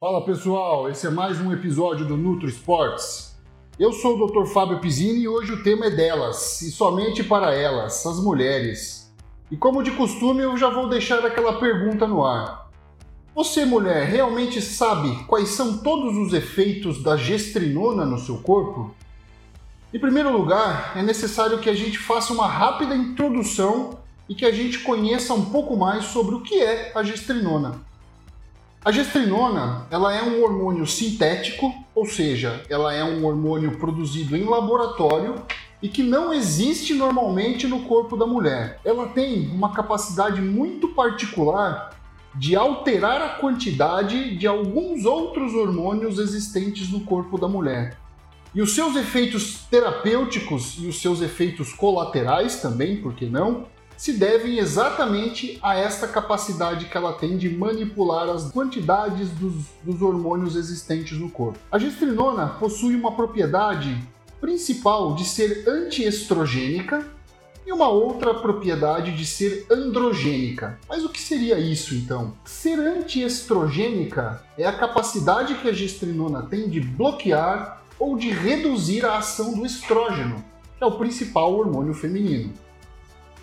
Fala pessoal, esse é mais um episódio do Nutro Esportes. Eu sou o Dr. Fábio Pizzini e hoje o tema é delas, e somente para elas, as mulheres. E como de costume, eu já vou deixar aquela pergunta no ar. Você, mulher, realmente sabe quais são todos os efeitos da gestrinona no seu corpo? Em primeiro lugar, é necessário que a gente faça uma rápida introdução e que a gente conheça um pouco mais sobre o que é a gestrinona. A gestrinona, ela é um hormônio sintético, ou seja, ela é um hormônio produzido em laboratório e que não existe normalmente no corpo da mulher. Ela tem uma capacidade muito particular de alterar a quantidade de alguns outros hormônios existentes no corpo da mulher. E os seus efeitos terapêuticos e os seus efeitos colaterais também, por que não, se devem exatamente a esta capacidade que ela tem de manipular as quantidades dos, dos hormônios existentes no corpo. A gestrinona possui uma propriedade principal de ser antiestrogênica e uma outra propriedade de ser androgênica. Mas o que seria isso então? Ser antiestrogênica é a capacidade que a gestrinona tem de bloquear ou de reduzir a ação do estrógeno, que é o principal hormônio feminino.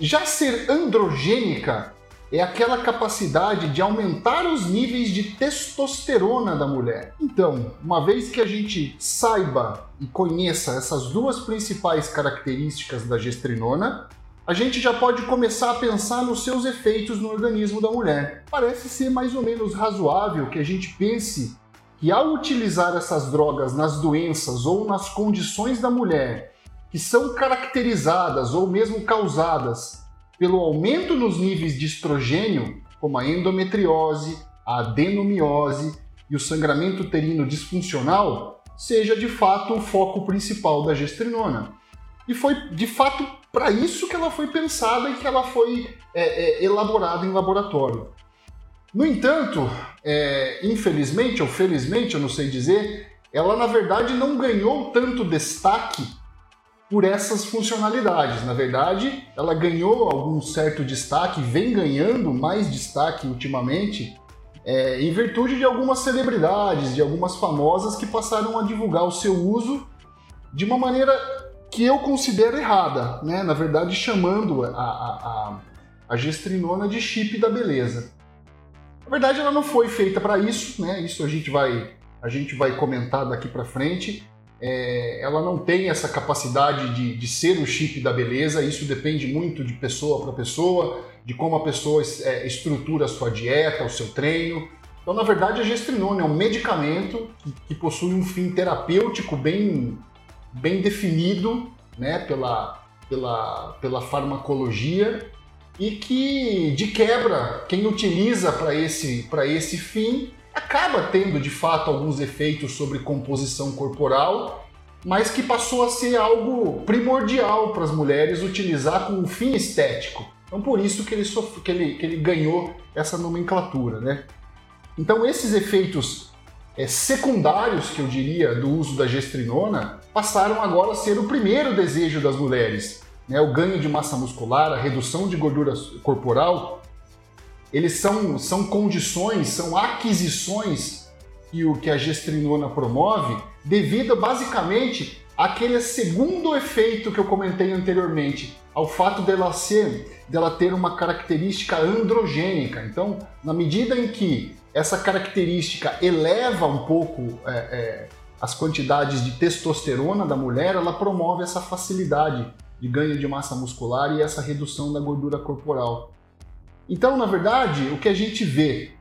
Já ser androgênica é aquela capacidade de aumentar os níveis de testosterona da mulher. Então, uma vez que a gente saiba e conheça essas duas principais características da gestrinona, a gente já pode começar a pensar nos seus efeitos no organismo da mulher. Parece ser mais ou menos razoável que a gente pense que ao utilizar essas drogas nas doenças ou nas condições da mulher que são caracterizadas ou mesmo causadas pelo aumento nos níveis de estrogênio, como a endometriose, a adenomiose e o sangramento uterino disfuncional, seja de fato o foco principal da gestrinona. E foi de fato para isso que ela foi pensada e que ela foi é, é, elaborada em laboratório. No entanto, é, infelizmente ou felizmente, eu não sei dizer, ela na verdade não ganhou tanto destaque por essas funcionalidades. Na verdade, ela ganhou algum certo destaque, vem ganhando mais destaque ultimamente, é, em virtude de algumas celebridades, de algumas famosas que passaram a divulgar o seu uso de uma maneira que eu considero errada, né? na verdade, chamando a, a, a, a gestrinona de chip da beleza. Na verdade, ela não foi feita para isso, né? isso a gente vai, a gente vai comentar daqui para frente é, ela não tem essa capacidade de, de, ser o chip da beleza, isso depende muito de pessoa para pessoa, de como a pessoa é, estrutura a sua dieta, o seu treino. Então, na verdade, a gestrinona é um medicamento que, que possui um fim terapêutico bem, bem definido né, pela, pela, pela farmacologia e que, de quebra, quem utiliza para esse, esse fim acaba tendo de fato alguns efeitos sobre composição corporal, mas que passou a ser algo primordial para as mulheres utilizar com um fim estético. Então por isso que ele, que ele, que ele ganhou essa nomenclatura, né? Então esses efeitos é, secundários, que eu diria, do uso da gestrinona, passaram agora a ser o primeiro desejo das mulheres. Né? O ganho de massa muscular, a redução de gordura corporal eles são, são condições, são aquisições que, o, que a gestrinona promove devido basicamente àquele segundo efeito que eu comentei anteriormente, ao fato dela ser, dela ter uma característica androgênica. Então, na medida em que essa característica eleva um pouco é, é, as quantidades de testosterona da mulher, ela promove essa facilidade de ganho de massa muscular e essa redução da gordura corporal. Então, na verdade, o que a gente vê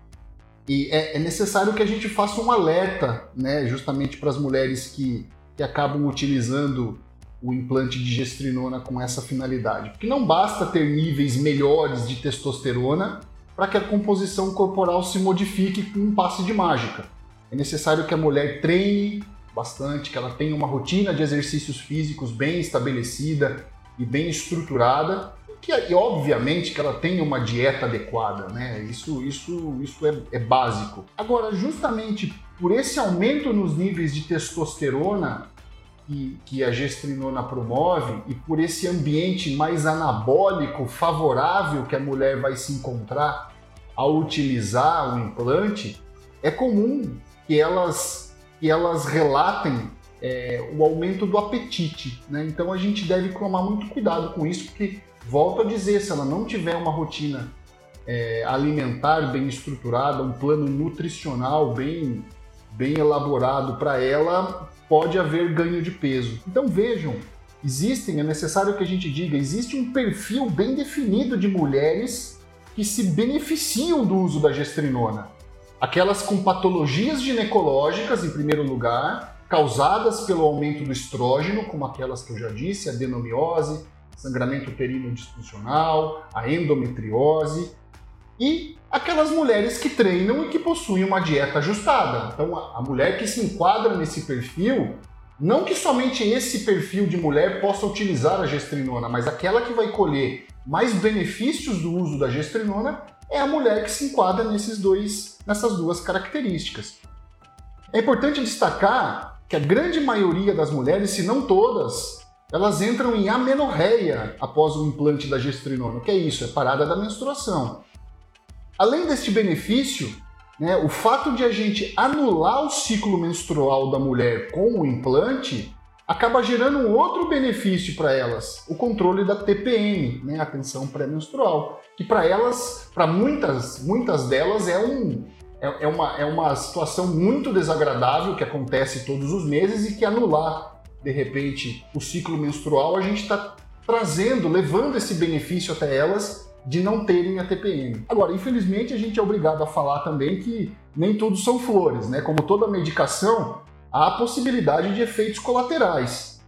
e é, é necessário que a gente faça um alerta, né, justamente para as mulheres que, que acabam utilizando o implante de gestrinona com essa finalidade. Porque não basta ter níveis melhores de testosterona para que a composição corporal se modifique com um passe de mágica. É necessário que a mulher treine bastante, que ela tenha uma rotina de exercícios físicos bem estabelecida e bem estruturada que e obviamente que ela tenha uma dieta adequada, né? Isso, isso, isso é, é básico. Agora, justamente por esse aumento nos níveis de testosterona, que, que a gestrinona promove e por esse ambiente mais anabólico, favorável que a mulher vai se encontrar ao utilizar o implante, é comum que elas, que elas relatem é, o aumento do apetite. Né? Então a gente deve tomar muito cuidado com isso, porque, volto a dizer, se ela não tiver uma rotina é, alimentar bem estruturada, um plano nutricional bem, bem elaborado para ela, pode haver ganho de peso. Então vejam, existem, é necessário que a gente diga, existe um perfil bem definido de mulheres que se beneficiam do uso da gestrinona. Aquelas com patologias ginecológicas, em primeiro lugar, causadas pelo aumento do estrógeno, como aquelas que eu já disse, a adenomiose, sangramento uterino disfuncional, a endometriose, e aquelas mulheres que treinam e que possuem uma dieta ajustada. Então, a mulher que se enquadra nesse perfil, não que somente esse perfil de mulher possa utilizar a gestrinona, mas aquela que vai colher mais benefícios do uso da gestrinona é a mulher que se enquadra nesses dois, nessas duas características. É importante destacar que a grande maioria das mulheres, se não todas, elas entram em amenorreia após o implante da gestrinona. Que é isso? É parada da menstruação. Além deste benefício, né, o fato de a gente anular o ciclo menstrual da mulher com o implante acaba gerando um outro benefício para elas, o controle da TPM, né, a tensão pré-menstrual, que para elas, para muitas, muitas delas é um é, é, uma, é uma situação muito desagradável que acontece todos os meses e que anular de repente o ciclo menstrual a gente está trazendo, levando esse benefício até elas de não terem a TPM. Agora, infelizmente, a gente é obrigado a falar também que nem tudo são flores, né? Como toda medicação, há possibilidade de efeitos colaterais.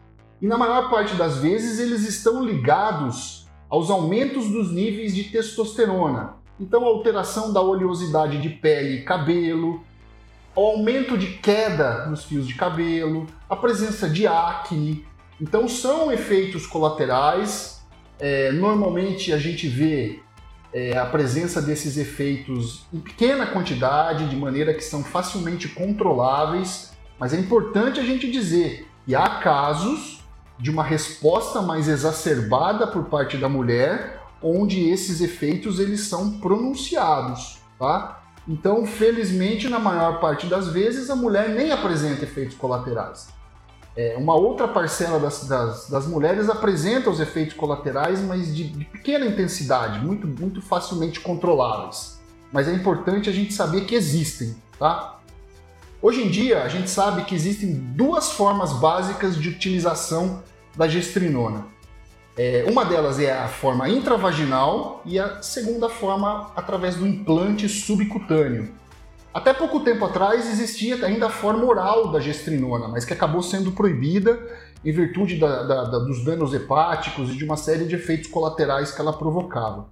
E na maior parte das vezes eles estão ligados aos aumentos dos níveis de testosterona. Então, alteração da oleosidade de pele e cabelo, aumento de queda nos fios de cabelo, a presença de acne. Então, são efeitos colaterais é, normalmente a gente vê é, a presença desses efeitos em pequena quantidade, de maneira que são facilmente controláveis, mas é importante a gente dizer que há casos de uma resposta mais exacerbada por parte da mulher, onde esses efeitos eles são pronunciados, tá? Então, felizmente, na maior parte das vezes, a mulher nem apresenta efeitos colaterais. É, uma outra parcela das, das, das, mulheres apresenta os efeitos colaterais, mas de, de, pequena intensidade, muito, muito facilmente controláveis. Mas é importante a gente saber que existem, tá? Hoje em dia, a gente sabe que existem duas formas básicas de utilização da gestrinona. É, uma delas é a forma intravaginal e a segunda forma através do implante subcutâneo. Até pouco tempo atrás existia ainda a forma oral da gestrinona, mas que acabou sendo proibida em virtude da, da, da, dos danos hepáticos e de uma série de efeitos colaterais que ela provocava.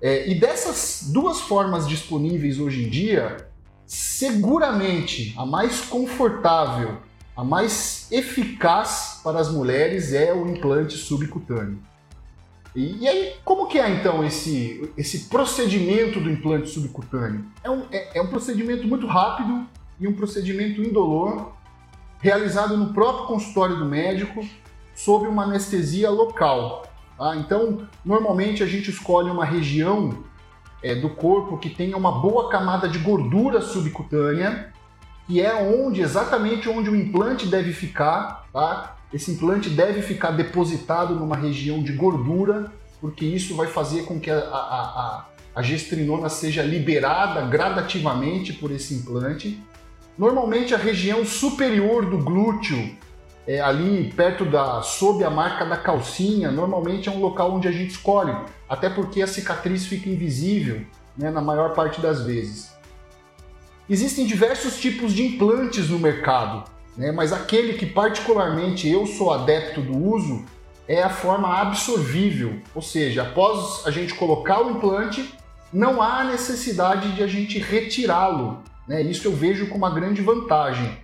É, e dessas duas formas disponíveis hoje em dia, seguramente a mais confortável, a mais eficaz para as mulheres é o implante subcutâneo. E, aí, como que é então esse, esse procedimento do implante subcutâneo? É um, é, é um procedimento muito rápido e um procedimento indolor, realizado no próprio consultório do médico, sob uma anestesia local. Tá? Então, normalmente a gente escolhe uma região é, do corpo que tenha uma boa camada de gordura subcutânea, que é onde exatamente onde o implante deve ficar, tá? Esse implante deve ficar depositado numa região de gordura, porque isso vai fazer com que a, a, a, a gestrinona seja liberada gradativamente por esse implante. Normalmente a região superior do glúteo, é, ali perto da, sob a marca da calcinha, normalmente é um local onde a gente escolhe, até porque a cicatriz fica invisível né, na maior parte das vezes. Existem diversos tipos de implantes no mercado né? mas aquele que particularmente eu sou adepto do uso é a forma absorvível, ou seja, após a gente colocar o implante, não há necessidade de a gente retirá-lo. Né? Isso eu vejo como uma grande vantagem.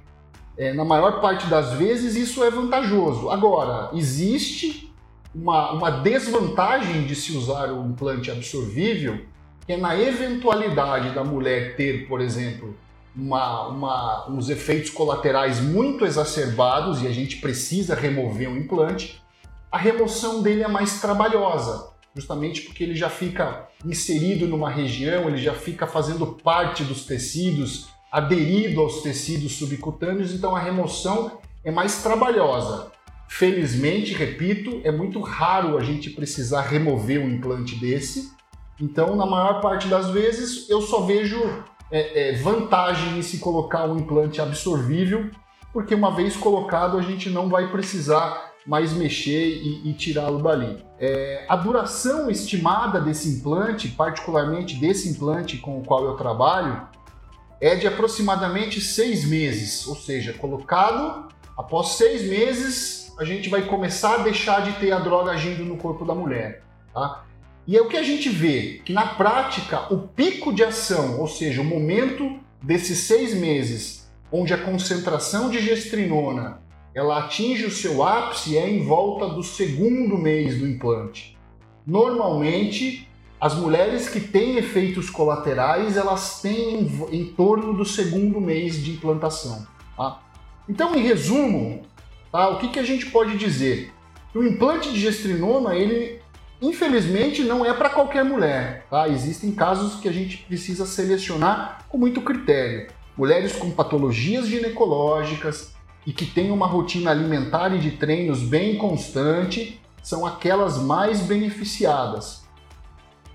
É, na maior parte das vezes isso é vantajoso. Agora, existe uma, uma desvantagem de se usar o implante absorvível, que é na eventualidade da mulher ter, por exemplo, uma, uma, uns efeitos colaterais muito exacerbados e a gente precisa remover o implante, a remoção dele é mais trabalhosa, justamente porque ele já fica inserido numa região, ele já fica fazendo parte dos tecidos, aderido aos tecidos subcutâneos, então a remoção é mais trabalhosa. Felizmente, repito, é muito raro a gente precisar remover um implante desse. Então, na maior parte das vezes, eu só vejo é, é, vantagem em se colocar um implante absorvível, porque uma vez colocado a gente não vai precisar mais mexer e, e tirá-lo dali. É, a duração estimada desse implante, particularmente desse implante com o qual eu trabalho, é de aproximadamente seis meses, ou seja, colocado após seis meses a gente vai começar a deixar de ter a droga agindo no corpo da mulher. Tá? E é o que a gente vê, que na prática o pico de ação, ou seja, o momento desses seis meses, onde a concentração de gestrinona ela atinge o seu ápice é em volta do segundo mês do implante. Normalmente, as mulheres que têm efeitos colaterais, elas têm em, em torno do segundo mês de implantação. Tá? Então, em resumo, Tá? O que, que a gente pode dizer? O implante de gestrinona, ele infelizmente não é para qualquer mulher. Tá? Existem casos que a gente precisa selecionar com muito critério. Mulheres com patologias ginecológicas e que têm uma rotina alimentar e de treinos bem constante são aquelas mais beneficiadas.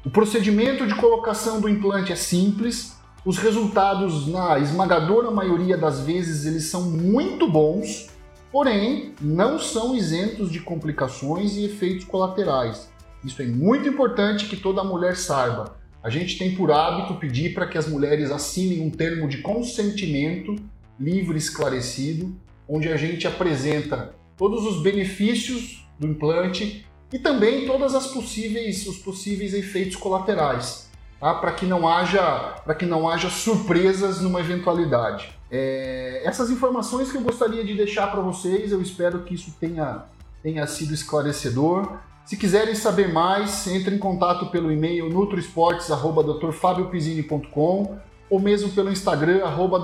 O procedimento de colocação do implante é simples, os resultados, na esmagadora maioria das vezes, eles são muito bons porém não são isentos de complicações e efeitos colaterais. Isso é muito importante que toda mulher saiba. A gente tem por hábito pedir para que as mulheres assinem um termo de consentimento livre e esclarecido, onde a gente apresenta todos os benefícios do implante e também todas as possíveis os possíveis efeitos colaterais, tá? para que não haja para que não haja surpresas numa eventualidade. É, essas informações que eu gostaria de deixar para vocês, eu espero que isso tenha, tenha sido esclarecedor. Se quiserem saber mais, entre em contato pelo e-mail nutroesportes.drfabiopizini.com ou mesmo pelo Instagram, arroba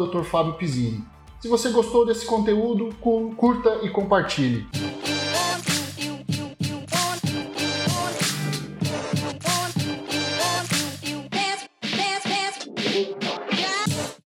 Se você gostou desse conteúdo, curta e compartilhe.